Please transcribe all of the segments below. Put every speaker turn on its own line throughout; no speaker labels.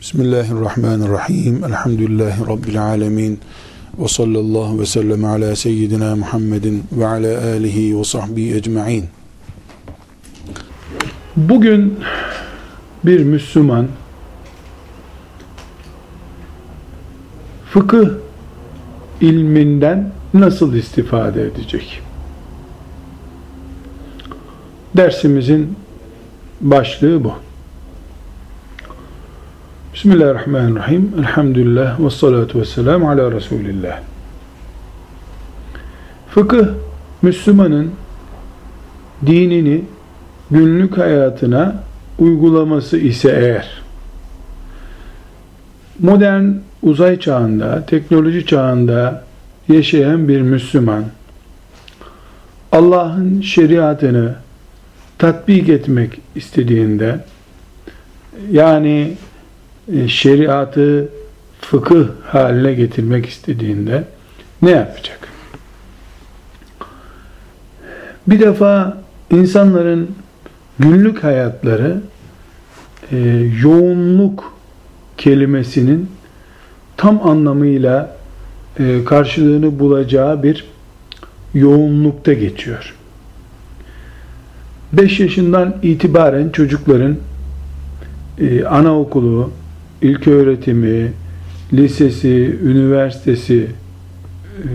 Bismillahirrahmanirrahim. Elhamdülillahi Rabbil alemin. Ve sallallahu ve sellem ala seyyidina Muhammedin ve ala alihi ve sahbihi ecma'in. Bugün bir Müslüman fıkıh ilminden nasıl istifade edecek? Dersimizin başlığı bu. Bismillahirrahmanirrahim. Elhamdülillah ve salatu ve selamu ala Resulillah. Fıkıh, Müslümanın dinini günlük hayatına uygulaması ise eğer, modern uzay çağında, teknoloji çağında yaşayan bir Müslüman, Allah'ın şeriatını tatbik etmek istediğinde, yani şeriatı fıkıh haline getirmek istediğinde ne yapacak? Bir defa insanların günlük hayatları e, yoğunluk kelimesinin tam anlamıyla e, karşılığını bulacağı bir yoğunlukta geçiyor. 5 yaşından itibaren çocukların e, anaokulu, ilk öğretimi, lisesi, üniversitesi e,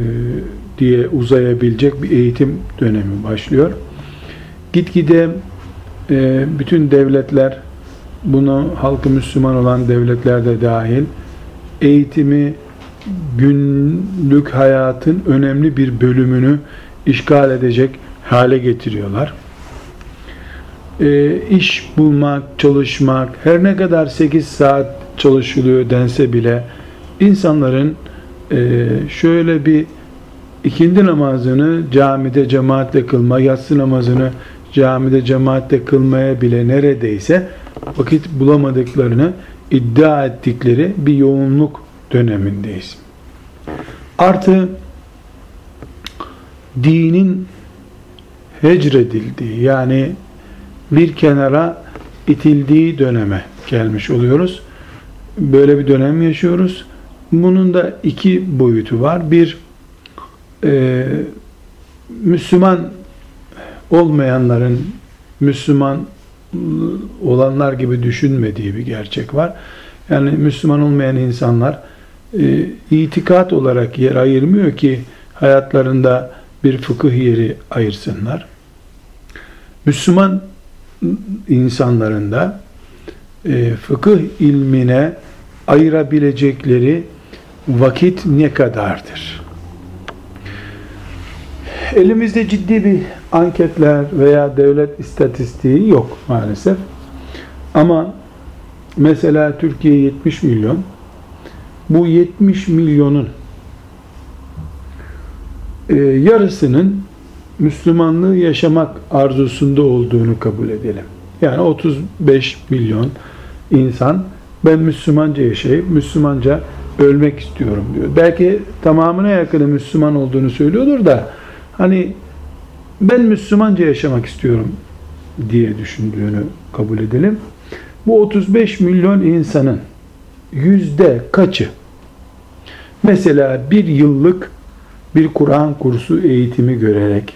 diye uzayabilecek bir eğitim dönemi başlıyor. Gitgide e, bütün devletler, bunu halkı Müslüman olan devletler de dahil, eğitimi günlük hayatın önemli bir bölümünü işgal edecek hale getiriyorlar e, iş bulmak, çalışmak, her ne kadar 8 saat çalışılıyor dense bile insanların e, şöyle bir ikindi namazını camide cemaatle kılma, yatsı namazını camide cemaatle kılmaya bile neredeyse vakit bulamadıklarını iddia ettikleri bir yoğunluk dönemindeyiz. Artı dinin hecredildiği yani bir kenara itildiği döneme gelmiş oluyoruz. Böyle bir dönem yaşıyoruz. Bunun da iki boyutu var. Bir, e, Müslüman olmayanların Müslüman olanlar gibi düşünmediği bir gerçek var. Yani Müslüman olmayan insanlar e, itikat olarak yer ayırmıyor ki hayatlarında bir fıkıh yeri ayırsınlar. Müslüman insanlarında e, fıkıh ilmine ayırabilecekleri vakit ne kadardır? Elimizde ciddi bir anketler veya devlet istatistiği yok maalesef. Ama mesela Türkiye 70 milyon. Bu 70 milyonun e, yarısının Müslümanlığı yaşamak arzusunda olduğunu kabul edelim. Yani 35 milyon insan ben Müslümanca yaşayıp Müslümanca ölmek istiyorum diyor. Belki tamamına yakını Müslüman olduğunu söylüyordur da hani ben Müslümanca yaşamak istiyorum diye düşündüğünü kabul edelim. Bu 35 milyon insanın yüzde kaçı mesela bir yıllık bir Kur'an kursu eğitimi görerek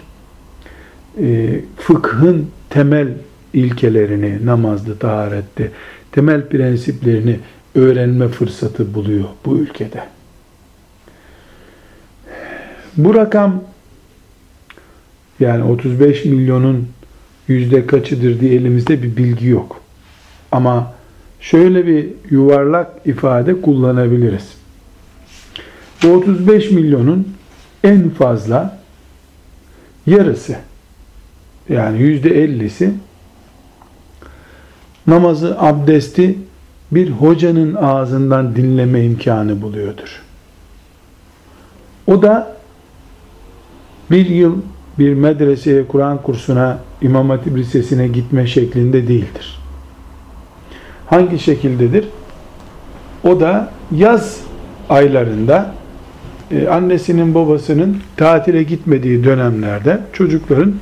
e, fıkhın temel ilkelerini, namazda, taharette, temel prensiplerini öğrenme fırsatı buluyor bu ülkede. Bu rakam yani 35 milyonun yüzde kaçıdır diye elimizde bir bilgi yok. Ama şöyle bir yuvarlak ifade kullanabiliriz. Bu 35 milyonun en fazla yarısı yani yüzde ellisi namazı, abdesti bir hocanın ağzından dinleme imkanı buluyordur. O da bir yıl bir medreseye, Kur'an kursuna, İmam Hatip Lisesi'ne gitme şeklinde değildir. Hangi şekildedir? O da yaz aylarında e, annesinin babasının tatile gitmediği dönemlerde çocukların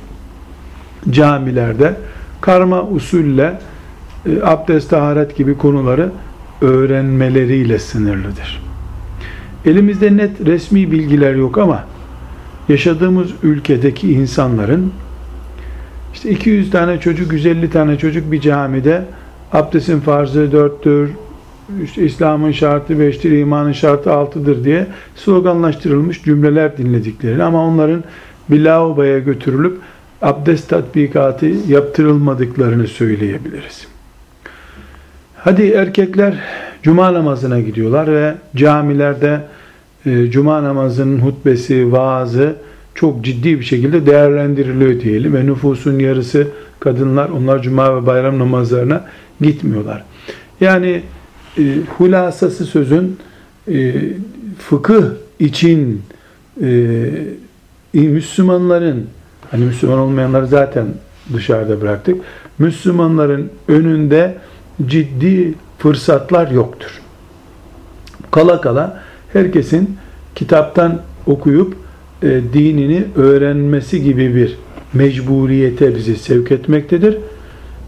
camilerde karma usulle abdest, taharet gibi konuları öğrenmeleriyle sınırlıdır. Elimizde net resmi bilgiler yok ama yaşadığımız ülkedeki insanların işte 200 tane çocuk, 150 tane çocuk bir camide abdestin farzı dörttür, işte İslam'ın şartı beştir, imanın şartı altıdır diye sloganlaştırılmış cümleler dinlediklerini ama onların bir lavaboya götürülüp abdest tatbikatı yaptırılmadıklarını söyleyebiliriz. Hadi erkekler cuma namazına gidiyorlar ve camilerde e, cuma namazının hutbesi, vaazı çok ciddi bir şekilde değerlendiriliyor diyelim ve nüfusun yarısı kadınlar onlar cuma ve bayram namazlarına gitmiyorlar. Yani e, hulasası sözün e, fıkıh için e, Müslümanların hani Müslüman olmayanları zaten dışarıda bıraktık. Müslümanların önünde ciddi fırsatlar yoktur. Kala kala herkesin kitaptan okuyup e, dinini öğrenmesi gibi bir mecburiyete bizi sevk etmektedir.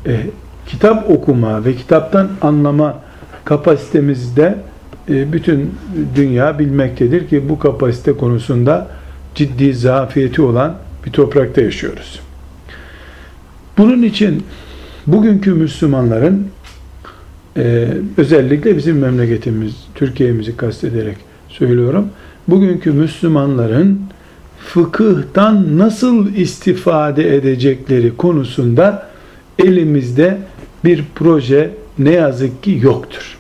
E, kitap okuma ve kitaptan anlama kapasitemizde e, bütün dünya bilmektedir ki bu kapasite konusunda ciddi zafiyeti olan bir toprakta yaşıyoruz. Bunun için bugünkü Müslümanların e, özellikle bizim memleketimiz, Türkiye'mizi kastederek söylüyorum. Bugünkü Müslümanların fıkıhtan nasıl istifade edecekleri konusunda elimizde bir proje ne yazık ki yoktur.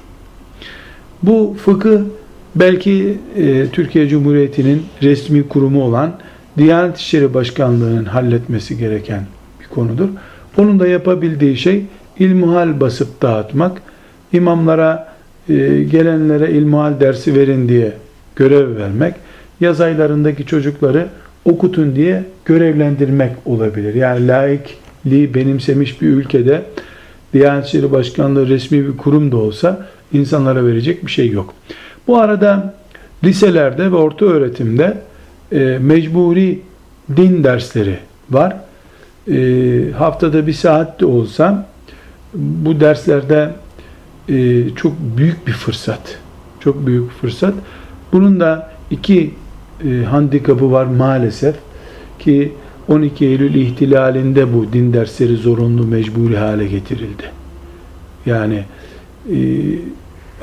Bu fıkıh belki e, Türkiye Cumhuriyeti'nin resmi kurumu olan Diyanet İşleri Başkanlığı'nın halletmesi gereken bir konudur. Onun da yapabildiği şey ilmuhal basıp dağıtmak, imamlara e, gelenlere ilmuhal dersi verin diye görev vermek, yaz aylarındaki çocukları okutun diye görevlendirmek olabilir. Yani laikliği benimsemiş bir ülkede Diyanet İşleri Başkanlığı resmi bir kurum da olsa insanlara verecek bir şey yok. Bu arada liselerde ve orta öğretimde e, mecburi din dersleri var. E, haftada bir saat de olsa bu derslerde e, çok büyük bir fırsat. Çok büyük bir fırsat. Bunun da iki e, handikapı var maalesef ki 12 Eylül ihtilalinde bu din dersleri zorunlu mecburi hale getirildi. Yani e,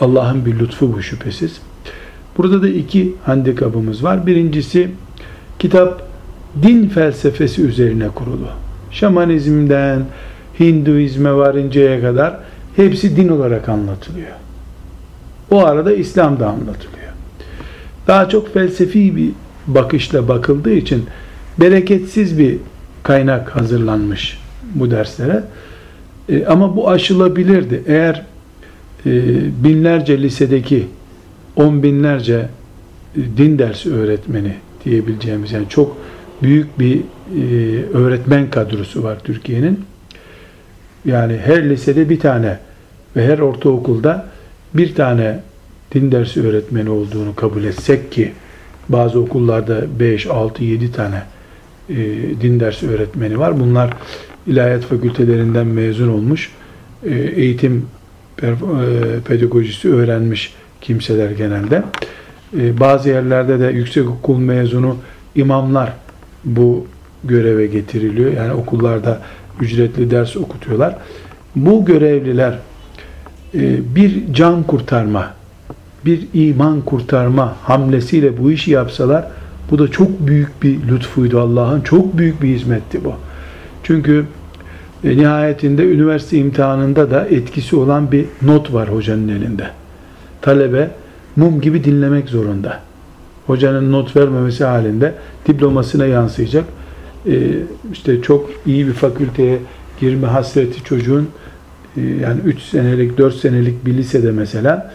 Allah'ın bir lütfu bu şüphesiz. Burada da iki handikapımız var. Birincisi kitap din felsefesi üzerine kurulu. Şamanizmden Hinduizme varıncaya kadar hepsi din olarak anlatılıyor. O arada İslam da anlatılıyor. Daha çok felsefi bir bakışla bakıldığı için bereketsiz bir kaynak hazırlanmış bu derslere. E, ama bu aşılabilirdi. Eğer e, binlerce lisedeki on binlerce e, din dersi öğretmeni diyebileceğimiz yani çok büyük bir e, öğretmen kadrosu var Türkiye'nin. Yani her lisede bir tane ve her ortaokulda bir tane din dersi öğretmeni olduğunu kabul etsek ki bazı okullarda 5, 6, 7 tane e, din dersi öğretmeni var. Bunlar ilahiyat fakültelerinden mezun olmuş, e, eğitim e, pedagojisi öğrenmiş kimseler genelde. E, bazı yerlerde de yüksek okul mezunu imamlar bu göreve getiriliyor. Yani okullarda ücretli ders okutuyorlar. Bu görevliler bir can kurtarma, bir iman kurtarma hamlesiyle bu işi yapsalar bu da çok büyük bir lütfuydu Allah'ın. Çok büyük bir hizmetti bu. Çünkü e, nihayetinde üniversite imtihanında da etkisi olan bir not var hocanın elinde. Talebe mum gibi dinlemek zorunda. Hocanın not vermemesi halinde diplomasına yansıyacak. E, işte çok iyi bir fakülteye girme hasreti çocuğun e, yani 3 senelik 4 senelik bir lisede mesela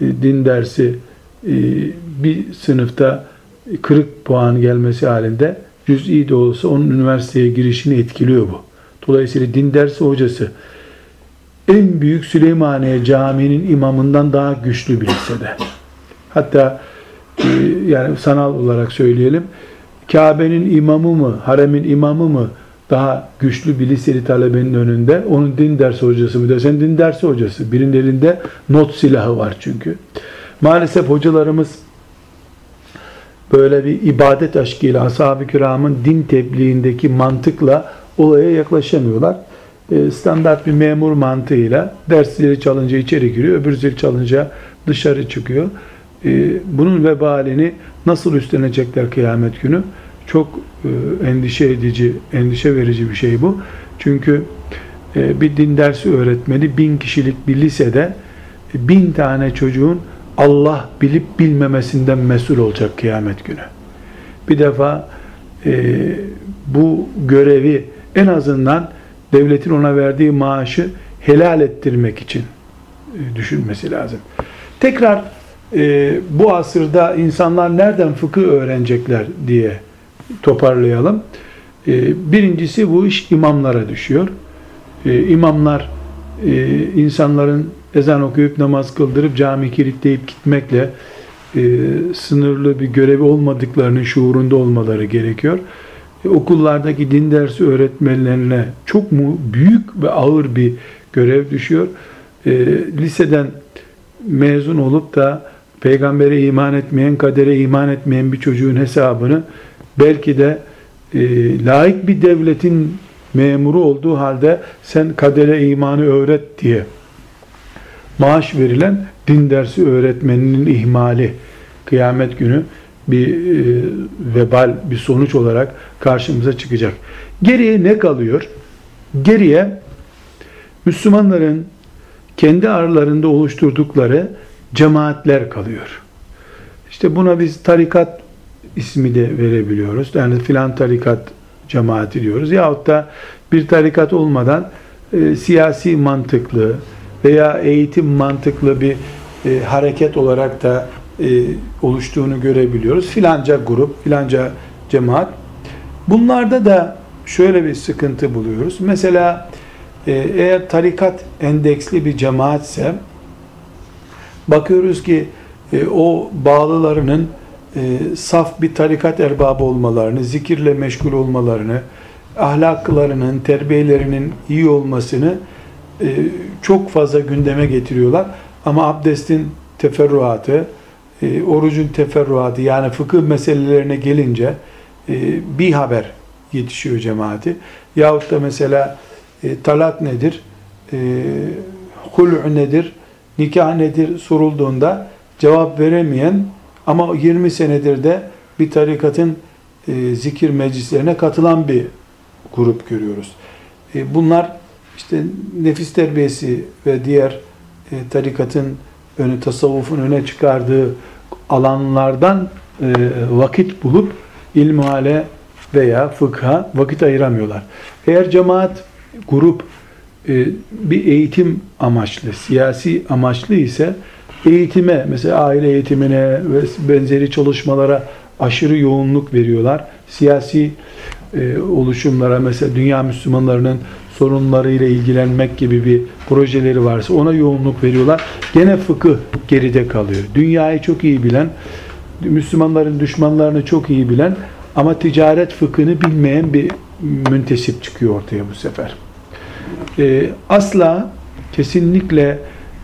e, din dersi e, bir sınıfta kırık puan gelmesi halinde cüz'i de olsa onun üniversiteye girişini etkiliyor bu. Dolayısıyla din dersi hocası en büyük Süleymaniye Camii'nin imamından daha güçlü bir lisede. Hatta e, yani sanal olarak söyleyelim Kabe'nin imamı mı, haremin imamı mı daha güçlü bir liseli talebenin önünde onun din dersi hocası mı desen din dersi hocası. Birinin elinde not silahı var çünkü. Maalesef hocalarımız böyle bir ibadet aşkıyla ashab-ı kiramın din tebliğindeki mantıkla olaya yaklaşamıyorlar. Ee, standart bir memur mantığıyla ders zili çalınca içeri giriyor, öbür zil çalınca dışarı çıkıyor. Ee, bunun vebalini nasıl üstlenecekler kıyamet günü? Çok e, endişe edici, endişe verici bir şey bu. Çünkü e, bir din dersi öğretmeni bin kişilik bir lisede bin tane çocuğun Allah bilip bilmemesinden mesul olacak kıyamet günü. Bir defa e, bu görevi en azından devletin ona verdiği maaşı helal ettirmek için e, düşünmesi lazım. Tekrar e, bu asırda insanlar nereden fıkıh öğrenecekler diye toparlayalım. E, birincisi bu iş imamlara düşüyor. E, imamlar e, insanların ezan okuyup namaz kıldırıp cami kilitleyip gitmekle e, sınırlı bir görevi olmadıklarının şuurunda olmaları gerekiyor. E, okullardaki din dersi öğretmenlerine çok mu büyük ve ağır bir görev düşüyor. Liseden mezun olup da peygambere iman etmeyen, kadere iman etmeyen bir çocuğun hesabını belki de e, layık bir devletin memuru olduğu halde sen kadere imanı öğret diye maaş verilen din dersi öğretmeninin ihmali kıyamet günü bir e, vebal, bir sonuç olarak karşımıza çıkacak. Geriye ne kalıyor? Geriye Müslümanların kendi aralarında oluşturdukları cemaatler kalıyor. İşte buna biz tarikat ismi de verebiliyoruz. Yani filan tarikat cemaati diyoruz. Yahut da bir tarikat olmadan e, siyasi mantıklı veya eğitim mantıklı bir e, hareket olarak da e, oluştuğunu görebiliyoruz. Filanca grup, filanca cemaat. Bunlarda da şöyle bir sıkıntı buluyoruz. Mesela e, eğer tarikat endeksli bir cemaatse bakıyoruz ki e, o bağlılarının e, saf bir tarikat erbabı olmalarını, zikirle meşgul olmalarını, ahlaklarının, terbiyelerinin iyi olmasını e, çok fazla gündeme getiriyorlar. Ama abdestin teferruatı, e, orucun teferruatı yani fıkıh meselelerine gelince e, bir haber yetişiyor cemaati. Yahut da mesela e, talak nedir, e, hul'u nedir, nikah nedir sorulduğunda cevap veremeyen ama 20 senedir de bir tarikatın e, zikir meclislerine katılan bir grup görüyoruz. E, bunlar işte nefis terbiyesi ve diğer e, tarikatın önü tasavvufun öne çıkardığı alanlardan e, vakit bulup ilmihale veya fıkha vakit ayıramıyorlar. Eğer cemaat, grup e, bir eğitim amaçlı, siyasi amaçlı ise eğitime, mesela aile eğitimine ve benzeri çalışmalara aşırı yoğunluk veriyorlar. Siyasi e, oluşumlara, mesela dünya Müslümanlarının sorunlarıyla ilgilenmek gibi bir projeleri varsa ona yoğunluk veriyorlar. Gene fıkıh geride kalıyor. Dünyayı çok iyi bilen, Müslümanların düşmanlarını çok iyi bilen ama ticaret fıkhını bilmeyen bir müntesip çıkıyor ortaya bu sefer. Ee, asla kesinlikle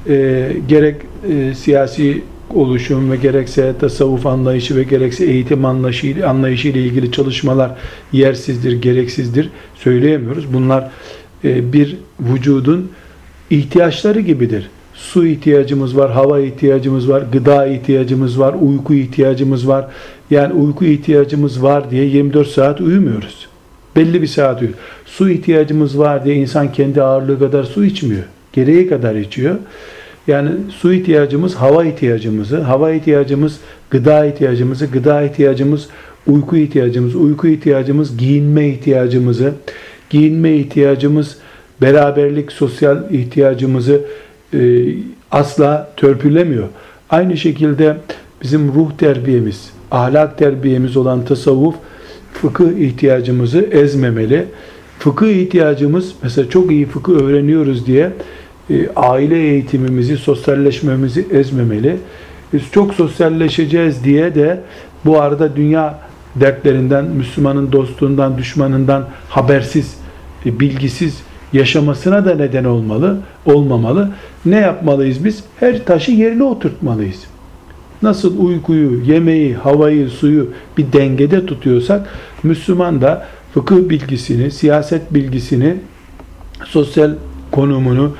e, gerek e, siyasi oluşum ve gerekse tasavvuf anlayışı ve gerekse eğitim anlayışı, anlayışı ile ilgili çalışmalar yersizdir, gereksizdir söyleyemiyoruz. Bunlar e, bir vücudun ihtiyaçları gibidir. Su ihtiyacımız var, hava ihtiyacımız var, gıda ihtiyacımız var, uyku ihtiyacımız var. Yani uyku ihtiyacımız var diye 24 saat uyumuyoruz. Belli bir saat uyuyor. Su ihtiyacımız var diye insan kendi ağırlığı kadar su içmiyor. Gereği kadar içiyor. Yani su ihtiyacımız, hava ihtiyacımızı, hava ihtiyacımız, gıda ihtiyacımızı, gıda ihtiyacımız, uyku ihtiyacımız, uyku ihtiyacımız, giyinme ihtiyacımızı, giyinme ihtiyacımız, beraberlik, sosyal ihtiyacımızı e, asla törpülemiyor. Aynı şekilde bizim ruh terbiyemiz, ahlak terbiyemiz olan tasavvuf, fıkıh ihtiyacımızı ezmemeli. Fıkıh ihtiyacımız, mesela çok iyi fıkıh öğreniyoruz diye e, aile eğitimimizi, sosyalleşmemizi ezmemeli. Biz çok sosyalleşeceğiz diye de bu arada dünya dertlerinden, Müslümanın dostluğundan, düşmanından habersiz, e, bilgisiz yaşamasına da neden olmalı, olmamalı. Ne yapmalıyız biz? Her taşı yerine oturtmalıyız. Nasıl uykuyu, yemeği, havayı, suyu bir dengede tutuyorsak Müslüman da fıkıh bilgisini, siyaset bilgisini, sosyal konumunu,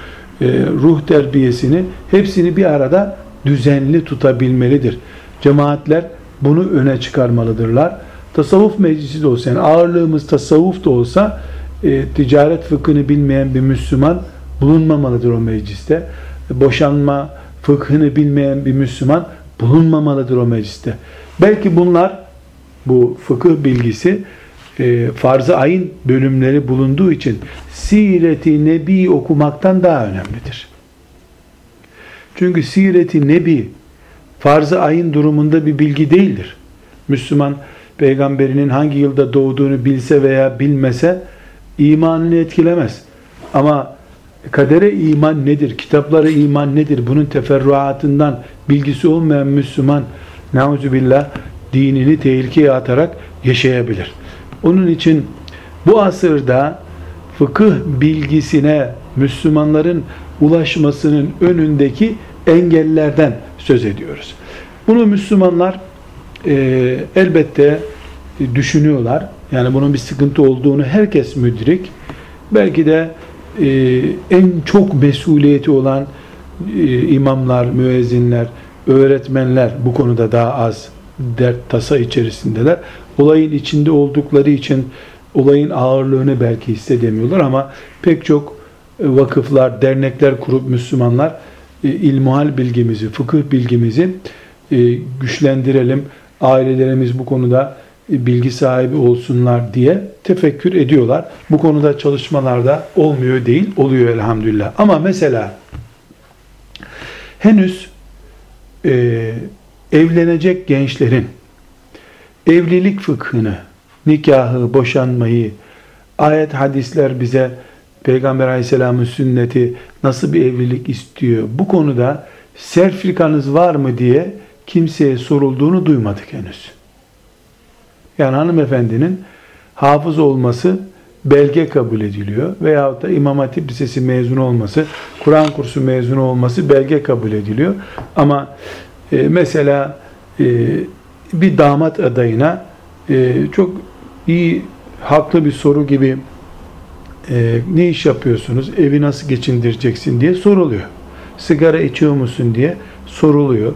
ruh terbiyesini hepsini bir arada düzenli tutabilmelidir. Cemaatler bunu öne çıkarmalıdırlar. Tasavvuf meclisi de olsa, yani ağırlığımız tasavvuf da olsa e, ticaret fıkhını bilmeyen bir Müslüman bulunmamalıdır o mecliste. Boşanma fıkhını bilmeyen bir Müslüman bulunmamalıdır o mecliste. Belki bunlar bu fıkıh bilgisi e, farz-ı ayın bölümleri bulunduğu için Siret-i Nebi okumaktan daha önemlidir. Çünkü Siret-i Nebi farz-ı ayın durumunda bir bilgi değildir. Müslüman peygamberinin hangi yılda doğduğunu bilse veya bilmese imanını etkilemez. Ama kadere iman nedir? Kitaplara iman nedir? Bunun teferruatından bilgisi olmayan Müslüman billah dinini tehlikeye atarak yaşayabilir. Onun için bu asırda fıkıh bilgisine Müslümanların ulaşmasının önündeki engellerden söz ediyoruz. Bunu Müslümanlar e, elbette düşünüyorlar. Yani bunun bir sıkıntı olduğunu herkes müdrik. Belki de e, en çok mesuliyeti olan e, imamlar, müezzinler, öğretmenler bu konuda daha az dert tasa içerisindeler. Olayın içinde oldukları için olayın ağırlığını belki hissedemiyorlar ama pek çok e, vakıflar, dernekler kurup Müslümanlar e, ilmuhal bilgimizi, fıkıh bilgimizi e, güçlendirelim. Ailelerimiz bu konuda bilgi sahibi olsunlar diye tefekkür ediyorlar. Bu konuda çalışmalarda olmuyor değil, oluyor elhamdülillah. Ama mesela henüz e, evlenecek gençlerin evlilik fıkhını, nikahı, boşanmayı, ayet hadisler bize Peygamber aleyhisselamın sünneti nasıl bir evlilik istiyor? Bu konuda serfikanız var mı diye kimseye sorulduğunu duymadık henüz. Yani hanımefendinin hafız olması belge kabul ediliyor. Veyahut da İmam Hatip Lisesi mezunu olması, Kur'an kursu mezunu olması belge kabul ediliyor. Ama e, mesela e, bir damat adayına e, çok iyi, haklı bir soru gibi e, ne iş yapıyorsunuz, evi nasıl geçindireceksin diye soruluyor. Sigara içiyor musun diye soruluyor.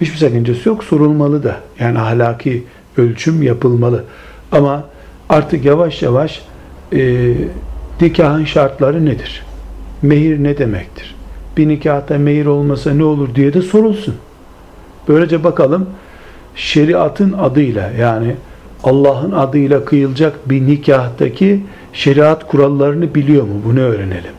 Hiçbir sakıncası yok, sorulmalı da. Yani ahlaki ölçüm yapılmalı. Ama artık yavaş yavaş e, nikahın şartları nedir? Mehir ne demektir? Bir nikahta mehir olmasa ne olur diye de sorulsun. Böylece bakalım şeriatın adıyla yani Allah'ın adıyla kıyılacak bir nikahtaki şeriat kurallarını biliyor mu? Bunu öğrenelim.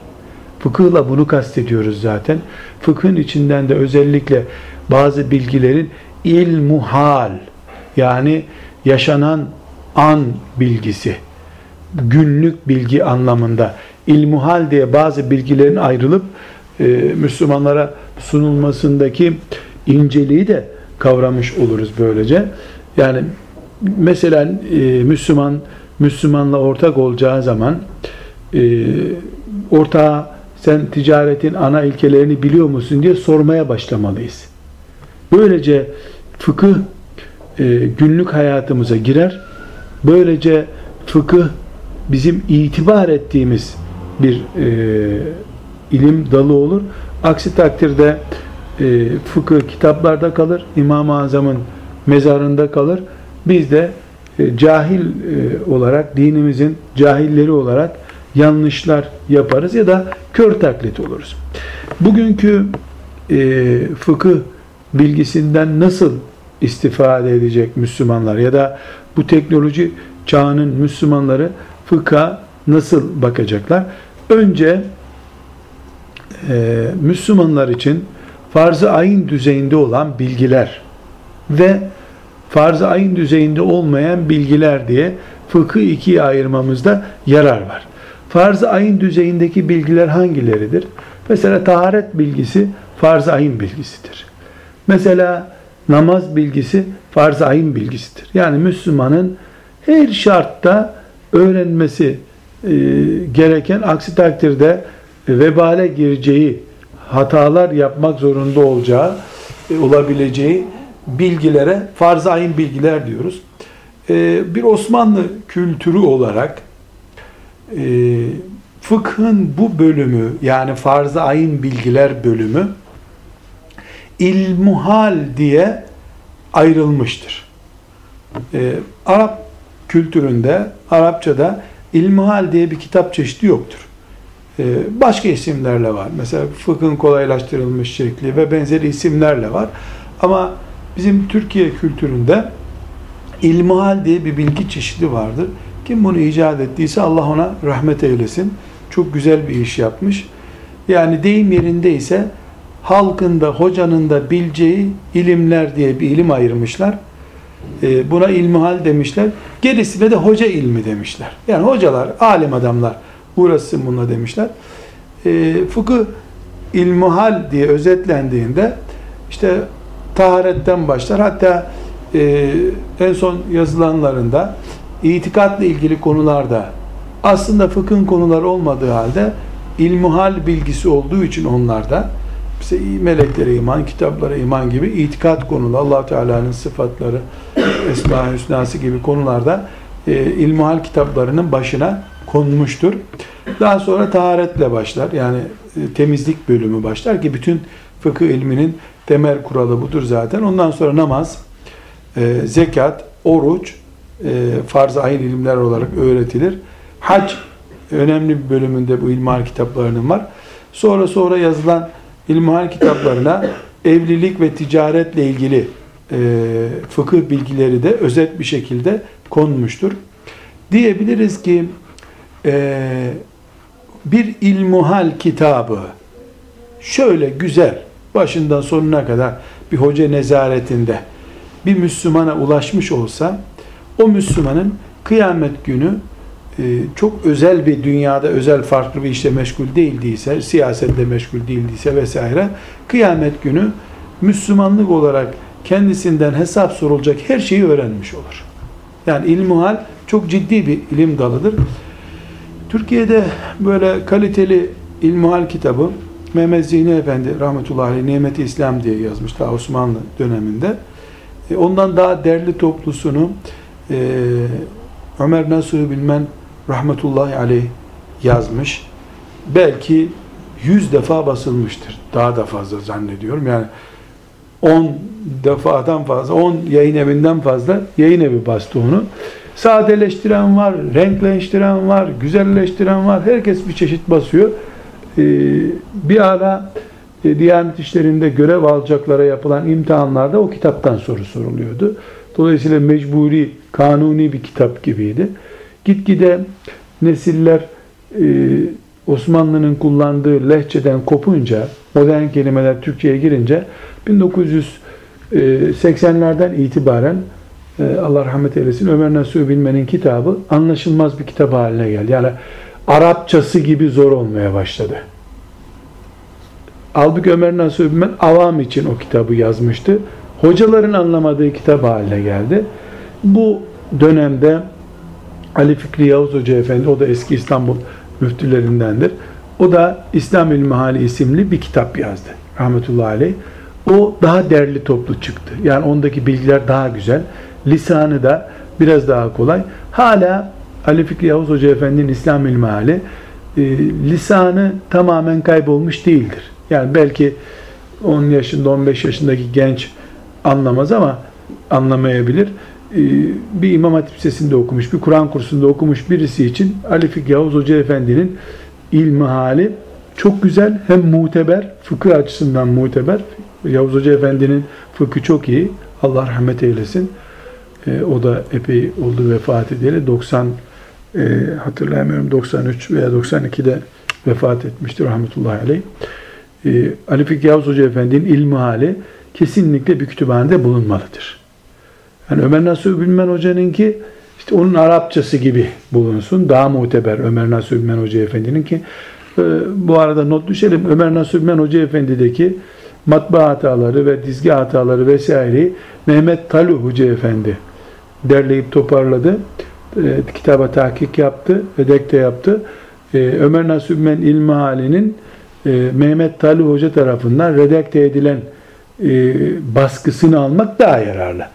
Fıkıhla bunu kastediyoruz zaten. Fıkhın içinden de özellikle bazı bilgilerin ilmuhal yani yaşanan an bilgisi, günlük bilgi anlamında ilmuhal diye bazı bilgilerin ayrılıp e, Müslümanlara sunulmasındaki inceliği de kavramış oluruz böylece. Yani mesela e, Müslüman Müslümanla ortak olacağı zaman e, ortağa sen ticaretin ana ilkelerini biliyor musun diye sormaya başlamalıyız. Böylece fıkıh e, günlük hayatımıza girer. Böylece fıkıh bizim itibar ettiğimiz bir e, ilim dalı olur. Aksi takdirde e, fıkıh kitaplarda kalır, İmam-ı Azam'ın mezarında kalır. Biz de e, cahil e, olarak, dinimizin cahilleri olarak yanlışlar yaparız ya da kör taklit oluruz. Bugünkü e, fıkıh bilgisinden nasıl istifade edecek Müslümanlar ya da bu teknoloji çağının Müslümanları fıkha nasıl bakacaklar? Önce e, Müslümanlar için farz-ı ayın düzeyinde olan bilgiler ve farz-ı ayın düzeyinde olmayan bilgiler diye fıkı ikiye ayırmamızda yarar var. Farz-ı ayın düzeyindeki bilgiler hangileridir? Mesela taharet bilgisi farz-ı ayın bilgisidir. Mesela namaz bilgisi farz-ı ayın bilgisidir. Yani Müslümanın her şartta öğrenmesi e, gereken aksi takdirde vebale gireceği, hatalar yapmak zorunda olacağı, e, olabileceği bilgilere farz-ı ayın bilgiler diyoruz. E, bir Osmanlı kültürü olarak e, fıkhın bu bölümü yani farz-ı ayın bilgiler bölümü ilmuhal diye ayrılmıştır. Ee, Arap kültüründe, Arapçada ilmuhal diye bir kitap çeşidi yoktur. Ee, başka isimlerle var. Mesela fıkhın kolaylaştırılmış şekli ve benzeri isimlerle var. Ama bizim Türkiye kültüründe ilmuhal diye bir bilgi çeşidi vardır. Kim bunu icat ettiyse Allah ona rahmet eylesin. Çok güzel bir iş yapmış. Yani deyim yerindeyse halkın da hocanın da bileceği ilimler diye bir ilim ayırmışlar. Ee, buna ilmihal demişler. Gerisine de hoca ilmi demişler. Yani hocalar, alim adamlar uğraşsın bununla demişler. E, fıkıh ilmuhal diye özetlendiğinde işte taharetten başlar. Hatta e, en son yazılanlarında itikatla ilgili konularda aslında fıkhın konuları olmadığı halde ilmuhal bilgisi olduğu için onlarda işte meleklere iman, kitaplara iman gibi itikat konuları, allah Teala'nın sıfatları, Esma-i Hüsnası gibi konularda e, ilmuhal kitaplarının başına konmuştur. Daha sonra taharetle başlar. Yani e, temizlik bölümü başlar ki bütün fıkıh ilminin temel kuralı budur zaten. Ondan sonra namaz, e, zekat, oruç, e, farz-ı ayın ilimler olarak öğretilir. Hac önemli bir bölümünde bu ilmihal kitaplarının var. Sonra sonra yazılan ilmihal kitaplarına evlilik ve ticaretle ilgili e, fıkıh bilgileri de özet bir şekilde konmuştur. Diyebiliriz ki e, bir ilmuhal kitabı şöyle güzel başından sonuna kadar bir hoca nezaretinde bir Müslümana ulaşmış olsa o Müslümanın kıyamet günü e, çok özel bir dünyada özel farklı bir işle meşgul değildiyse, siyasette meşgul değildiyse vesaire kıyamet günü Müslümanlık olarak kendisinden hesap sorulacak her şeyi öğrenmiş olur. Yani ilmuhal çok ciddi bir ilim dalıdır. Türkiye'de böyle kaliteli ilmuhal kitabı Mehmet Zihni Efendi rahmetullahi aleyh Nimeti İslam diye yazmış daha Osmanlı döneminde. E, ondan daha derli toplusunu e, Ömer Nasuhi Bilmen rahmetullahi aleyh yazmış. Belki yüz defa basılmıştır. Daha da fazla zannediyorum. Yani on defadan fazla, on yayın evinden fazla yayın evi bastı onu. Sadeleştiren var, renkleştiren var, güzelleştiren var. Herkes bir çeşit basıyor. Ee, bir ara e, Diyanet işlerinde görev alacaklara yapılan imtihanlarda o kitaptan soru soruluyordu. Dolayısıyla mecburi, kanuni bir kitap gibiydi. Gitgide nesiller e, Osmanlı'nın kullandığı lehçeden kopunca, modern kelimeler Türkçe'ye girince 1980'lerden itibaren e, Allah rahmet eylesin Ömer Nasuhi Bilmen'in kitabı anlaşılmaz bir kitap haline geldi. Yani Arapçası gibi zor olmaya başladı. Halbuki Ömer Nasuhi Bilmen avam için o kitabı yazmıştı. Hocaların anlamadığı kitap haline geldi. Bu dönemde Ali Fikri Yavuz Hoca Efendi, o da eski İstanbul müftülerindendir. O da İslam İlmihali isimli bir kitap yazdı. Rahmetullahi aleyh. O daha derli toplu çıktı. Yani ondaki bilgiler daha güzel. Lisanı da biraz daha kolay. Hala Ali Fikri Yavuz Hoca Efendi'nin İslam İlmihali e, lisanı tamamen kaybolmuş değildir. Yani belki 10 yaşında 15 yaşındaki genç anlamaz ama anlamayabilir. Ee, bir İmam Hatip Lisesi'nde okumuş, bir Kur'an kursunda okumuş birisi için Ali Fikri Yavuz Hoca Efendi'nin ilmi hali çok güzel. Hem muteber, fıkıh açısından muteber. Yavuz Hoca Efendi'nin fıkhı çok iyi. Allah rahmet eylesin. Ee, o da epey oldu vefat edeli. 90 e, hatırlayamıyorum 93 veya 92'de vefat etmiştir rahmetullahi aleyh. Ee, Ali Fikri Yavuz Hoca Efendi'nin ilmi hali kesinlikle bir kütüphanede bulunmalıdır. Yani Ömer Nasuh Bilmen Hoca'nınki işte onun Arapçası gibi bulunsun. Daha muteber Ömer Nasuh Bilmen Hoca Efendi'nin ki e, bu arada not düşelim. Ömer Nasuh Bilmen Hoca Efendi'deki matbaa hataları ve dizgi hataları vesaireyi Mehmet Talu Hoca Efendi derleyip toparladı. E, kitaba tahkik yaptı, redekte yaptı. E, Ömer Nasuh Men İlmihali'nin e, Mehmet Talu Hoca tarafından redakte edilen e, baskısını almak daha yararlı.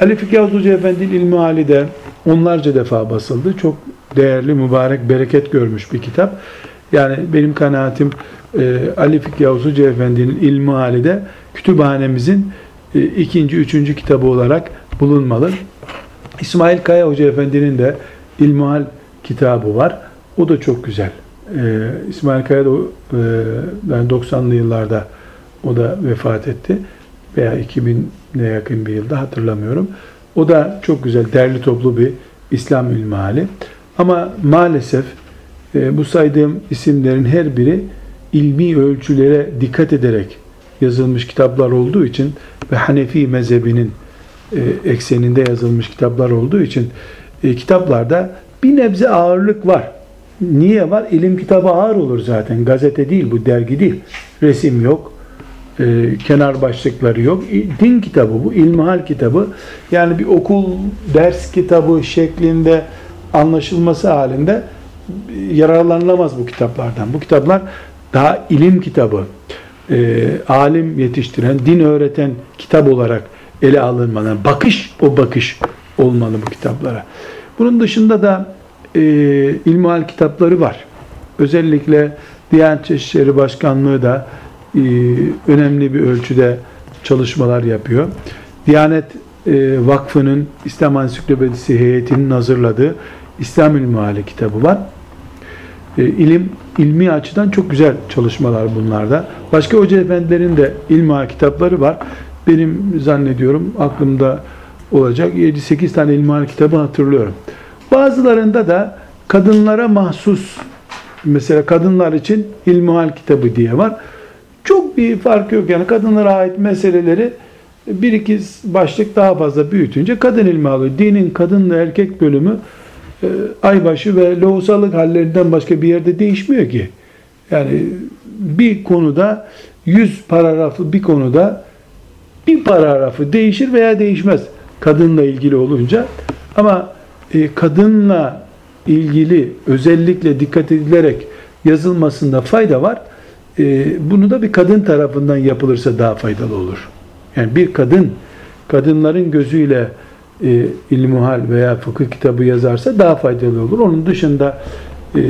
Ali Fikri Hoca Efendi'nin İlmihali de onlarca defa basıldı. Çok değerli, mübarek, bereket görmüş bir kitap. Yani benim kanaatim e, Ali Fikri Hoca Efendi'nin İlmihali de kütüphanemizin e, ikinci, üçüncü kitabı olarak bulunmalı. İsmail Kaya Hoca Efendi'nin de İlmihal kitabı var. O da çok güzel. Ee, İsmail Kaya da e, yani 90'lı yıllarda o da vefat etti. Veya 2000'e yakın bir yılda hatırlamıyorum. O da çok güzel, derli toplu bir İslam ilmihali. Ama maalesef e, bu saydığım isimlerin her biri ilmi ölçülere dikkat ederek yazılmış kitaplar olduğu için ve Hanefi mezhebinin e, ekseninde yazılmış kitaplar olduğu için e, kitaplarda bir nebze ağırlık var. Niye var? İlim kitabı ağır olur zaten. Gazete değil bu, dergi değil. Resim yok, e, kenar başlıkları yok. Din kitabı bu, ilmihal kitabı. Yani bir okul ders kitabı şeklinde anlaşılması halinde yararlanılamaz bu kitaplardan. Bu kitaplar daha ilim kitabı, e, alim yetiştiren, din öğreten kitap olarak ele alınmalı. Bakış o bakış olmalı bu kitaplara. Bunun dışında da e, ilmihal kitapları var. Özellikle Diyanet İşleri Başkanlığı da e, önemli bir ölçüde çalışmalar yapıyor. Diyanet e, Vakfı'nın İslam Ansiklopedisi heyetinin hazırladığı İslam İlmihali kitabı var. E, ilim, ilmi açıdan çok güzel çalışmalar bunlarda. Başka hoca efendilerin de ilmihal kitapları var. Benim zannediyorum aklımda olacak 7-8 tane ilmihal kitabı hatırlıyorum. Bazılarında da kadınlara mahsus mesela kadınlar için ilmihal kitabı diye var. Çok bir fark yok yani kadınlara ait meseleleri bir iki başlık daha fazla büyütünce kadın ilmi alıyor. Dinin kadınla erkek bölümü e, aybaşı ve lohusalık hallerinden başka bir yerde değişmiyor ki. Yani bir konuda yüz paragrafı bir konuda bir paragrafı değişir veya değişmez kadınla ilgili olunca ama e, kadınla ilgili özellikle dikkat edilerek yazılmasında fayda var. E, bunu da bir kadın tarafından yapılırsa daha faydalı olur. Yani bir kadın kadınların gözüyle e, ilmuhal veya fıkıh kitabı yazarsa daha faydalı olur. Onun dışında e,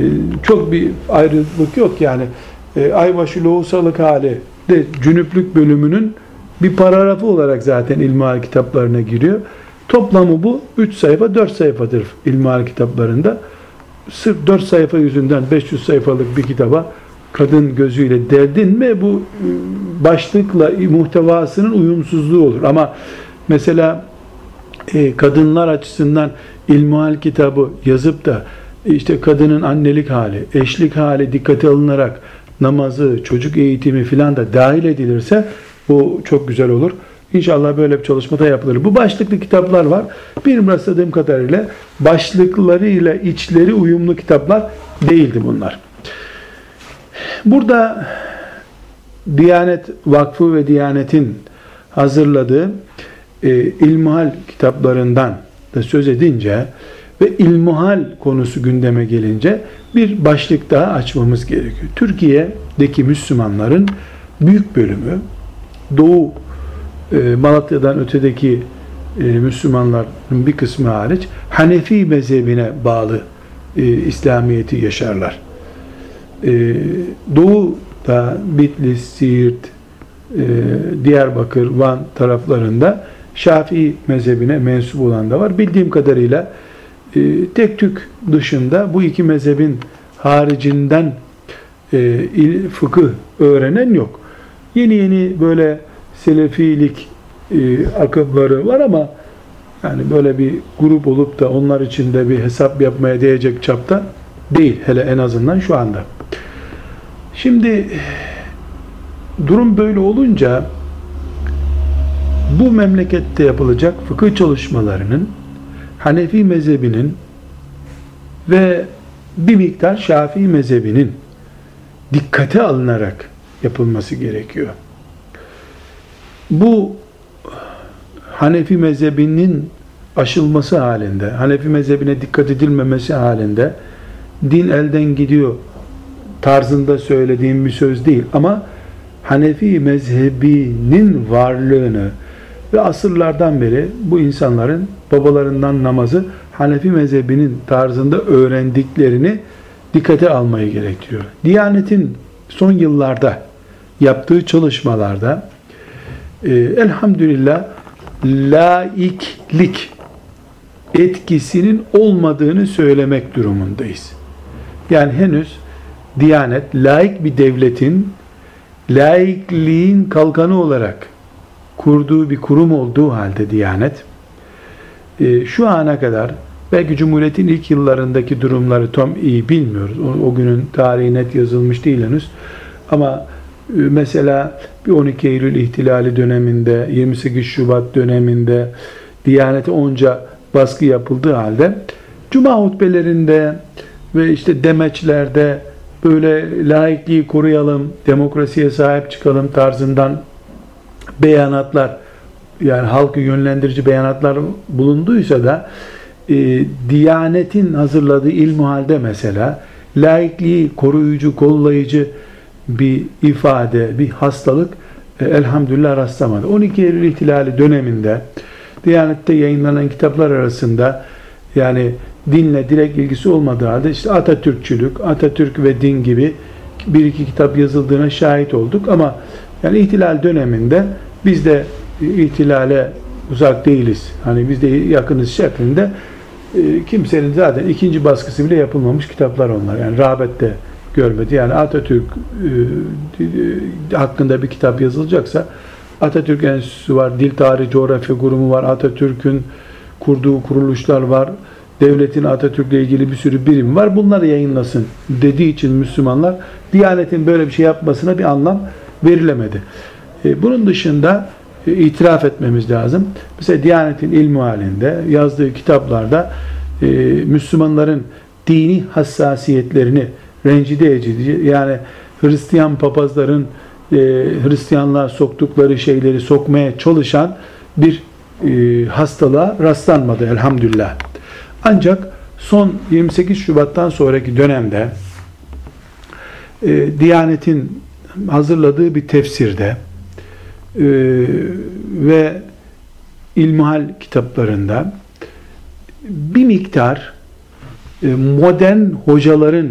çok bir ayrılık yok yani. E, Aybaşı lohusalık hali de cünüplük bölümünün bir paragrafı olarak zaten ilmihal kitaplarına giriyor. Toplamı bu 3 sayfa 4 sayfadır ilmihal kitaplarında. Sırf 4 sayfa yüzünden 500 sayfalık bir kitaba kadın gözüyle derdin mi bu ıı, başlıkla muhtevasının uyumsuzluğu olur. Ama mesela e, kadınlar açısından ilmihal kitabı yazıp da işte kadının annelik hali, eşlik hali dikkate alınarak namazı, çocuk eğitimi filan da dahil edilirse bu çok güzel olur. İnşallah böyle bir çalışmada yapılır. Bu başlıklı kitaplar var. Benim rastladığım kadarıyla başlıklarıyla içleri uyumlu kitaplar değildi bunlar. Burada Diyanet Vakfı ve Diyanet'in hazırladığı e, ilmuhal kitaplarından da söz edince ve ilmuhal konusu gündeme gelince bir başlık daha açmamız gerekiyor. Türkiye'deki Müslümanların büyük bölümü Doğu e, Malatya'dan ötedeki e, Müslümanların bir kısmı hariç Hanefi mezhebine bağlı e, İslamiyet'i yaşarlar. Doğu'da Bitlis, Siirt, Diyarbakır, Van taraflarında Şafii mezhebine mensup olan da var. Bildiğim kadarıyla tek tük dışında bu iki mezhebin haricinden fıkıh öğrenen yok. Yeni yeni böyle selefilik e, akımları var ama yani böyle bir grup olup da onlar içinde bir hesap yapmaya değecek çapta değil. Hele en azından şu anda. Şimdi durum böyle olunca bu memlekette yapılacak fıkıh çalışmalarının Hanefi mezhebinin ve bir miktar Şafii mezhebinin dikkate alınarak yapılması gerekiyor. bu Hanefi mezhebinin aşılması halinde, Hanefi mezhebine dikkat edilmemesi halinde din elden gidiyor tarzında söylediğim bir söz değil ama Hanefi mezhebinin varlığını ve asırlardan beri bu insanların babalarından namazı Hanefi mezhebinin tarzında öğrendiklerini dikkate almayı gerektiriyor. Diyanetin son yıllarda yaptığı çalışmalarda e, elhamdülillah laiklik etkisinin olmadığını söylemek durumundayız. Yani henüz Diyanet laik bir devletin laikliğin kalkanı olarak kurduğu bir kurum olduğu halde Diyanet e, şu ana kadar belki Cumhuriyet'in ilk yıllarındaki durumları tam iyi bilmiyoruz. O, o günün tarihi net yazılmış değil henüz. Ama mesela bir 12 Eylül ihtilali döneminde, 28 Şubat döneminde Diyanet'e onca baskı yapıldığı halde Cuma hutbelerinde ve işte demeçlerde böyle laikliği koruyalım, demokrasiye sahip çıkalım tarzından beyanatlar yani halkı yönlendirici beyanatlar bulunduysa da e, Diyanet'in hazırladığı ilmuhalde mesela laikliği koruyucu, kollayıcı bir ifade, bir hastalık e, elhamdülillah rastlamadı. 12 Eylül ihtilali döneminde Diyanet'te yayınlanan kitaplar arasında yani dinle direkt ilgisi olmadığı halde işte Atatürkçülük, Atatürk ve din gibi bir iki kitap yazıldığına şahit olduk ama yani ihtilal döneminde biz de ihtilale uzak değiliz. Hani biz de yakınız şeklinde e, kimsenin zaten ikinci baskısı bile yapılmamış kitaplar onlar. Yani rağbette görmedi. Yani Atatürk e, hakkında bir kitap yazılacaksa Atatürk Enstitüsü var, Dil Tarihi Coğrafya Kurumu var, Atatürk'ün kurduğu kuruluşlar var, devletin Atatürk'le ilgili bir sürü birim var. Bunları yayınlasın dediği için Müslümanlar Diyanet'in böyle bir şey yapmasına bir anlam verilemedi. E, bunun dışında e, itiraf etmemiz lazım. Mesela Diyanet'in ilmi halinde yazdığı kitaplarda e, Müslümanların dini hassasiyetlerini rencide edici yani Hristiyan papazların e, Hristiyanlığa soktukları şeyleri sokmaya çalışan bir e, hastalığa rastlanmadı elhamdülillah. Ancak son 28 Şubat'tan sonraki dönemde e, Diyanet'in hazırladığı bir tefsirde e, ve ilmihal kitaplarında bir miktar e, modern hocaların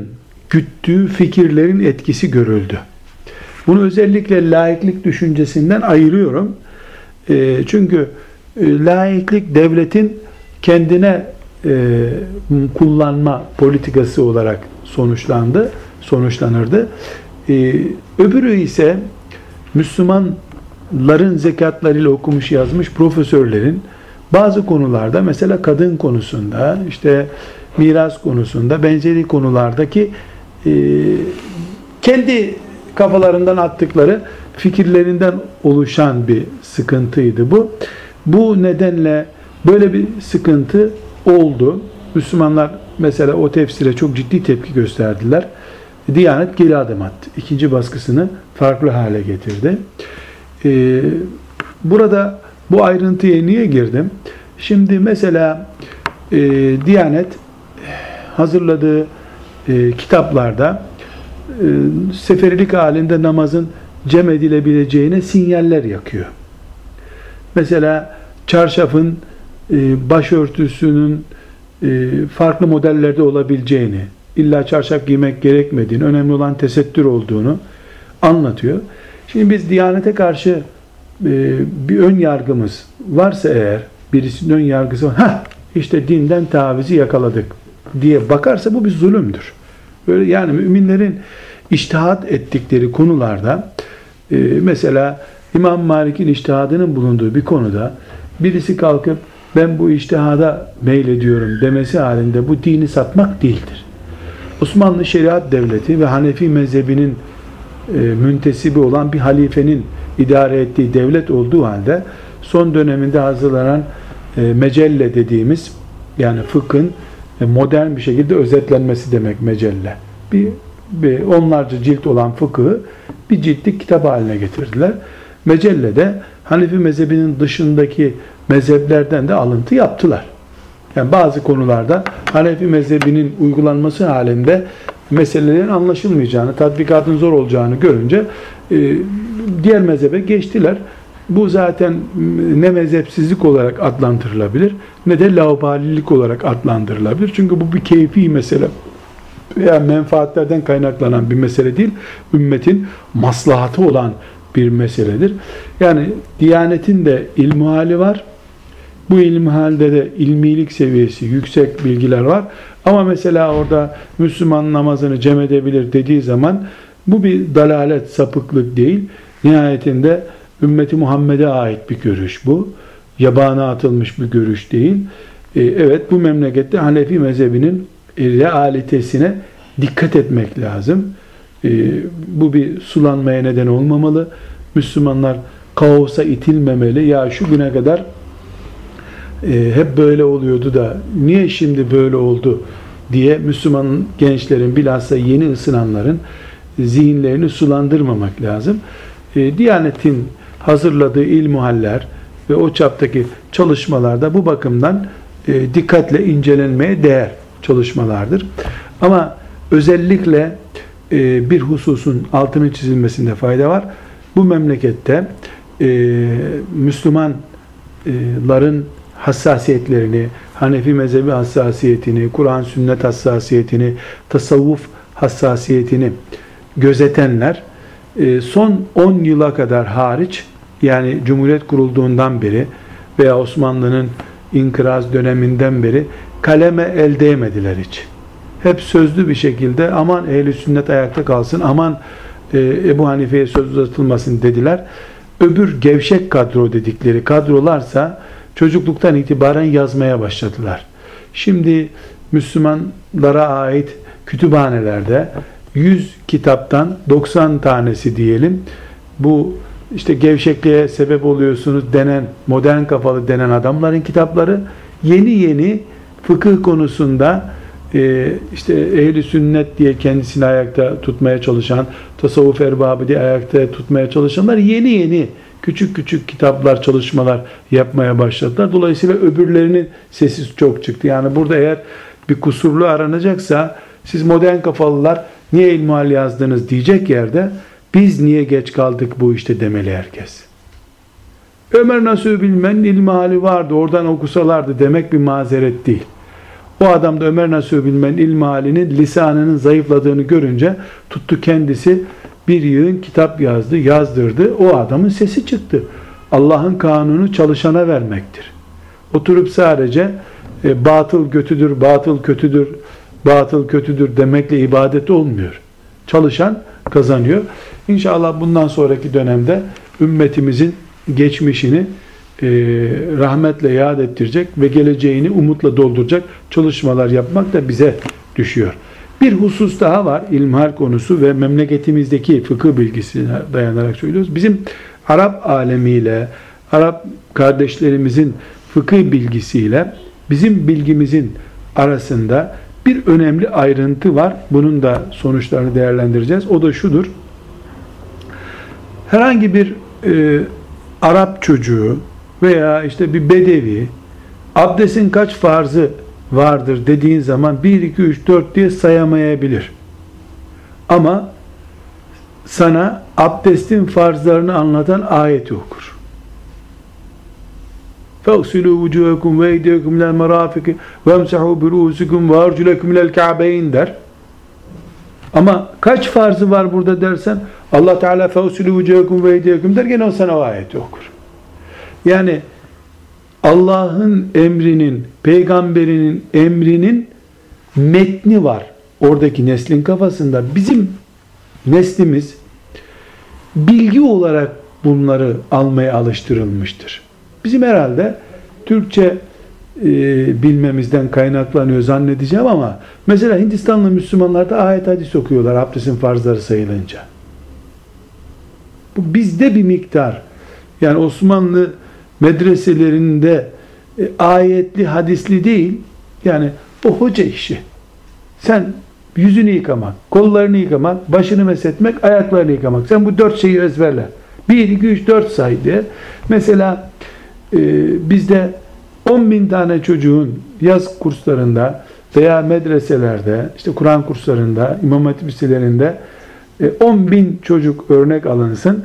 güttüğü fikirlerin etkisi görüldü. Bunu özellikle laiklik düşüncesinden ayırıyorum. E, çünkü e, laiklik devletin kendine e, kullanma politikası olarak sonuçlandı, sonuçlanırdı. E, öbürü ise Müslümanların zekatlarıyla okumuş yazmış profesörlerin bazı konularda mesela kadın konusunda işte miras konusunda benzeri konulardaki e, kendi kafalarından attıkları fikirlerinden oluşan bir sıkıntıydı bu. Bu nedenle böyle bir sıkıntı oldu. Müslümanlar mesela o tefsire çok ciddi tepki gösterdiler. Diyanet geri adım attı. İkinci baskısını farklı hale getirdi. Ee, burada bu ayrıntıya niye girdim? Şimdi mesela e, Diyanet hazırladığı e, kitaplarda e, seferilik halinde namazın cem edilebileceğine sinyaller yakıyor. Mesela çarşafın e, başörtüsünün e, farklı modellerde olabileceğini, illa çarşaf giymek gerekmediğini, önemli olan tesettür olduğunu anlatıyor. Şimdi biz Diyanete karşı e, bir ön yargımız varsa eğer, birisinin ön yargısı var, işte dinden tavizi yakaladık diye bakarsa bu bir zulümdür. Böyle yani müminlerin iştihat ettikleri konularda mesela İmam Malik'in iştihadının bulunduğu bir konuda birisi kalkıp ben bu iştihada meylediyorum demesi halinde bu dini satmak değildir. Osmanlı Şeriat Devleti ve Hanefi mezhebinin e, müntesibi olan bir halifenin idare ettiği devlet olduğu halde son döneminde hazırlanan e, mecelle dediğimiz yani fıkhın e, modern bir şekilde özetlenmesi demek mecelle. Bir, bir onlarca cilt olan fıkıhı bir ciltlik kitap haline getirdiler. mecellede Hanefi mezhebinin dışındaki mezheplerden de alıntı yaptılar. Yani bazı konularda Hanefi mezhebinin uygulanması halinde meselelerin anlaşılmayacağını, tatbikatın zor olacağını görünce e, diğer mezhebe geçtiler. Bu zaten ne mezhepsizlik olarak adlandırılabilir ne de laubalilik olarak adlandırılabilir. Çünkü bu bir keyfi mesele veya menfaatlerden kaynaklanan bir mesele değil. Ümmetin maslahatı olan bir meseledir. Yani Diyanet'in de ilmuhali var. Bu ilmihalde de ilmilik seviyesi yüksek bilgiler var. Ama mesela orada Müslüman namazını cem edebilir dediği zaman bu bir dalalet, sapıklık değil. Nihayetinde ümmeti Muhammed'e ait bir görüş bu. Yabana atılmış bir görüş değil. Ee, evet bu memlekette Hanefi mezhebinin realitesine dikkat etmek lazım. Ee, bu bir sulanmaya neden olmamalı. Müslümanlar kaosa itilmemeli. Ya şu güne kadar e, hep böyle oluyordu da niye şimdi böyle oldu diye Müslüman gençlerin bilhassa yeni ısınanların zihinlerini sulandırmamak lazım. E, Diyanet'in hazırladığı ilmuhaller ve o çaptaki çalışmalarda bu bakımdan e, dikkatle incelenmeye değer çalışmalardır. Ama özellikle e, bir hususun altını çizilmesinde fayda var. Bu memlekette e, Müslümanların hassasiyetlerini, Hanefi mezhebi hassasiyetini, Kur'an sünnet hassasiyetini, tasavvuf hassasiyetini gözetenler e, son 10 yıla kadar hariç yani Cumhuriyet kurulduğundan beri veya Osmanlı'nın inkıraz döneminden beri kaleme el değmediler hiç. Hep sözlü bir şekilde aman ehli sünnet ayakta kalsın, aman e, Ebu Hanife'ye söz uzatılmasın dediler. Öbür gevşek kadro dedikleri kadrolarsa çocukluktan itibaren yazmaya başladılar. Şimdi Müslümanlara ait kütüphanelerde 100 kitaptan 90 tanesi diyelim bu işte gevşekliğe sebep oluyorsunuz denen modern kafalı denen adamların kitapları yeni yeni fıkıh konusunda e, işte ehli sünnet diye kendisini ayakta tutmaya çalışan tasavvuf erbabı diye ayakta tutmaya çalışanlar yeni yeni küçük küçük kitaplar, çalışmalar yapmaya başladılar. Dolayısıyla öbürlerinin sesi çok çıktı. Yani burada eğer bir kusurlu aranacaksa siz modern kafalılar niye ilmihal yazdınız diyecek yerde biz niye geç kaldık bu işte demeli herkes. Ömer Nasuh Bilmen'in ilmihali vardı oradan okusalardı demek bir mazeret değil. O adam da Ömer Nasuh Bilmen'in ilmihalinin lisanının zayıfladığını görünce tuttu kendisi bir yığın kitap yazdı, yazdırdı. O adamın sesi çıktı. Allah'ın kanunu çalışana vermektir. Oturup sadece e, batıl kötüdür, batıl kötüdür, batıl kötüdür demekle ibadet olmuyor. Çalışan kazanıyor. İnşallah bundan sonraki dönemde ümmetimizin geçmişini e, rahmetle yad ettirecek ve geleceğini umutla dolduracak çalışmalar yapmak da bize düşüyor. Bir husus daha var ilmihal konusu ve memleketimizdeki fıkıh bilgisine dayanarak söylüyoruz. Bizim Arap alemiyle, Arap kardeşlerimizin fıkıh bilgisiyle bizim bilgimizin arasında bir önemli ayrıntı var. Bunun da sonuçlarını değerlendireceğiz. O da şudur. Herhangi bir e, Arap çocuğu veya işte bir bedevi abdestin kaç farzı vardır dediğin zaman 1, 2, 3, 4 diye sayamayabilir. Ama sana abdestin farzlarını anlatan ayeti okur. فَاغْسِلُوا وُجُوهَكُمْ وَاَيْدِيَكُمْ لَا مَرَافِكِ وَاَمْسَحُوا بِرُؤُسِكُمْ وَاَرْجُلَكُمْ لَا الْكَعْبَيْنِ der. Ama kaç farzı var burada dersen Allah Teala فَاغْسِلُوا وُجُوهَكُمْ وَاَيْدِيَكُمْ der gene o sana o ayeti okur. Yani Allah'ın emrinin, peygamberinin emrinin metni var. Oradaki neslin kafasında. Bizim neslimiz bilgi olarak bunları almaya alıştırılmıştır. Bizim herhalde Türkçe e, bilmemizden kaynaklanıyor zannedeceğim ama mesela Hindistanlı Müslümanlar da ayet hadis okuyorlar abdestin farzları sayılınca. Bu bizde bir miktar yani Osmanlı medreselerinde e, ayetli, hadisli değil. Yani o hoca işi. Sen yüzünü yıkamak, kollarını yıkamak, başını meshetmek, ayaklarını yıkamak. Sen bu dört şeyi ezberle. 1, 2, 3, 4 say diye. Mesela bizde 10 bin tane çocuğun yaz kurslarında veya medreselerde, işte Kur'an kurslarında, İmam Hatip liselerinde 10 e, bin çocuk örnek alınsın.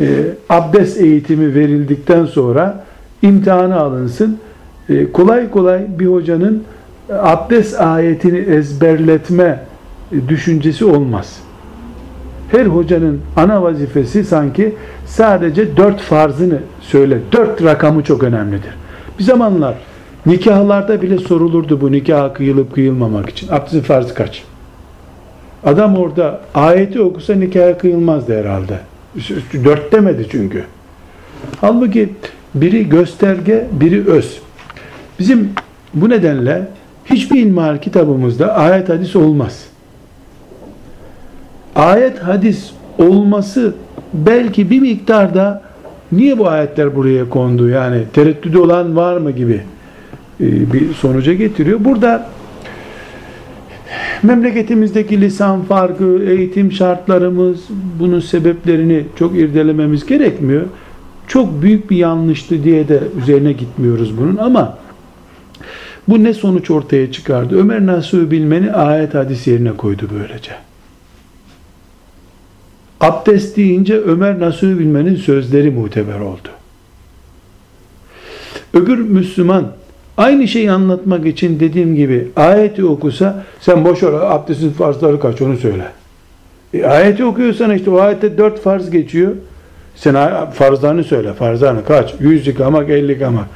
E, abdest eğitimi verildikten sonra imtihanı alınsın. E, kolay kolay bir hocanın abdest ayetini ezberletme düşüncesi olmaz. Her hocanın ana vazifesi sanki sadece dört farzını söyle. Dört rakamı çok önemlidir. Bir zamanlar nikahlarda bile sorulurdu bu nikah kıyılıp kıyılmamak için. Abdestin farzı kaç? Adam orada ayeti okusa nikah kıyılmazdı herhalde. Dört demedi çünkü. Halbuki biri gösterge, biri öz. Bizim bu nedenle hiçbir ilmihal kitabımızda ayet hadis olmaz. Ayet hadis olması belki bir miktarda niye bu ayetler buraya kondu yani tereddüdü olan var mı gibi e, bir sonuca getiriyor. Burada memleketimizdeki lisan farkı, eğitim şartlarımız bunun sebeplerini çok irdelememiz gerekmiyor. Çok büyük bir yanlıştı diye de üzerine gitmiyoruz bunun ama bu ne sonuç ortaya çıkardı? Ömer Nasuh Bilmen'i ayet hadis yerine koydu böylece. Abdest deyince Ömer Nasuh Bilmen'in sözleri muteber oldu. Öbür Müslüman aynı şeyi anlatmak için dediğim gibi ayeti okusa sen boş ver abdestin farzları kaç onu söyle. E, ayeti okuyorsan işte o ayette dört farz geçiyor. Sen farzlarını söyle. Farzlarını kaç? Yüz yıkamak, elli yıkamak.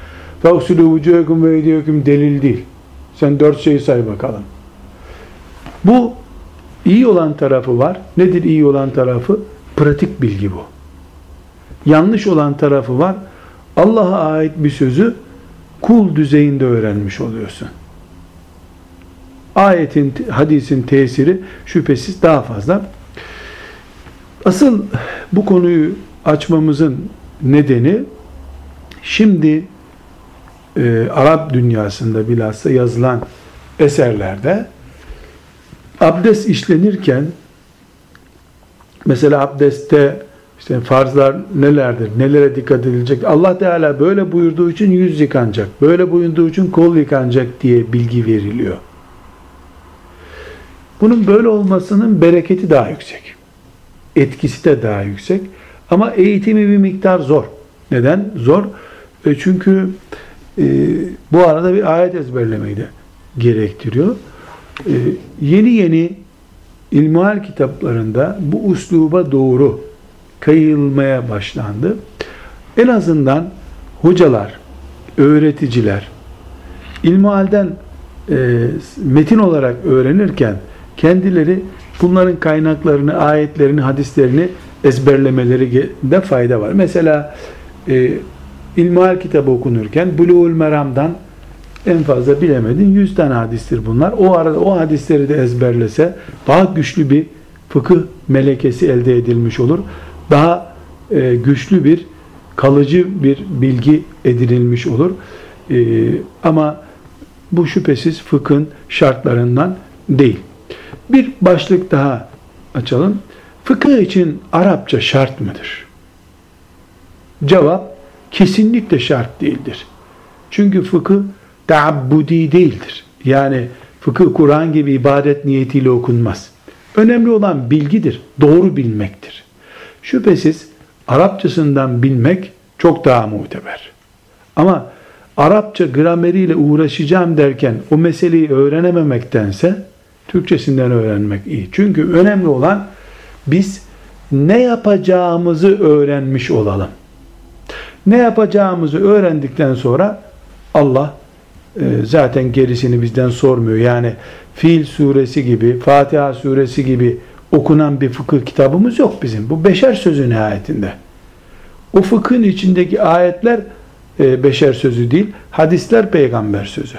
Fevsulü vücuhekum ve ediyekum delil değil. Sen dört şeyi say bakalım. Bu iyi olan tarafı var. Nedir iyi olan tarafı? Pratik bilgi bu. Yanlış olan tarafı var. Allah'a ait bir sözü kul düzeyinde öğrenmiş oluyorsun. Ayetin, hadisin tesiri şüphesiz daha fazla. Asıl bu konuyu açmamızın nedeni şimdi e, Arap dünyasında bilhassa yazılan eserlerde abdest işlenirken mesela abdestte işte farzlar nelerdir, nelere dikkat edilecek? Allah Teala böyle buyurduğu için yüz yıkanacak, böyle buyurduğu için kol yıkanacak diye bilgi veriliyor. Bunun böyle olmasının bereketi daha yüksek. Etkisi de daha yüksek. Ama eğitimi bir miktar zor. Neden? Zor. E çünkü e, bu arada bir ayet ezberlemeyi de gerektiriyor. E, yeni yeni ilmihal kitaplarında bu usluba doğru kayılmaya başlandı. En azından hocalar, öğreticiler ilmihalden e, metin olarak öğrenirken kendileri bunların kaynaklarını, ayetlerini, hadislerini ezberlemeleri de fayda var. Mesela e, ilmihal kitabı okunurken Buluğul Meram'dan en fazla bilemedin 100 tane hadistir bunlar. O arada o hadisleri de ezberlese daha güçlü bir fıkıh melekesi elde edilmiş olur. Daha e, güçlü bir kalıcı bir bilgi edinilmiş olur. E, ama bu şüphesiz fıkhın şartlarından değil. Bir başlık daha açalım. Fıkıh için Arapça şart mıdır? Cevap kesinlikle şart değildir. Çünkü fıkıh taabbudi değildir. Yani fıkıh Kur'an gibi ibadet niyetiyle okunmaz. Önemli olan bilgidir, doğru bilmektir. Şüphesiz Arapçasından bilmek çok daha muteber. Ama Arapça grameriyle uğraşacağım derken o meseleyi öğrenememektense Türkçesinden öğrenmek iyi. Çünkü önemli olan biz ne yapacağımızı öğrenmiş olalım. Ne yapacağımızı öğrendikten sonra Allah zaten gerisini bizden sormuyor. Yani Fil suresi gibi, Fatiha suresi gibi okunan bir fıkıh kitabımız yok bizim. Bu beşer sözü nihayetinde. O fıkhın içindeki ayetler e, beşer sözü değil, hadisler peygamber sözü.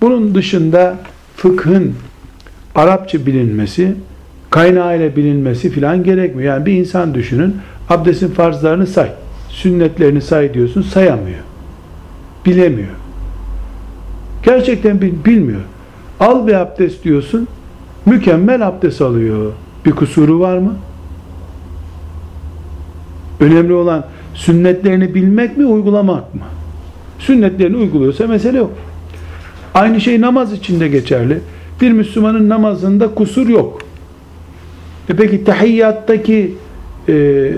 Bunun dışında fıkhın Arapça bilinmesi, kaynağıyla bilinmesi filan gerekmiyor. Yani bir insan düşünün, abdestin farzlarını say, sünnetlerini say diyorsun, sayamıyor. Bilemiyor. Gerçekten bilmiyor. Al bir abdest diyorsun, mükemmel abdest alıyor. Bir kusuru var mı? Önemli olan sünnetlerini bilmek mi, uygulamak mı? Sünnetlerini uyguluyorsa mesele yok. Aynı şey namaz için de geçerli. Bir Müslümanın namazında kusur yok. E peki tahiyyattaki e,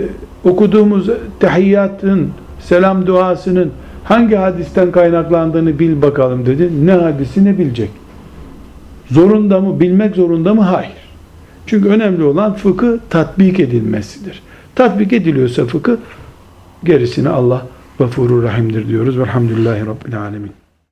okuduğumuz tahiyyatın, selam duasının hangi hadisten kaynaklandığını bil bakalım dedi. Ne hadisi ne bilecek? Zorunda mı? Bilmek zorunda mı? Hayır. Çünkü önemli olan fıkı tatbik edilmesidir. Tatbik ediliyorsa fıkı gerisini Allah gafurur rahimdir diyoruz. Velhamdülillahi Rabbil Alemin.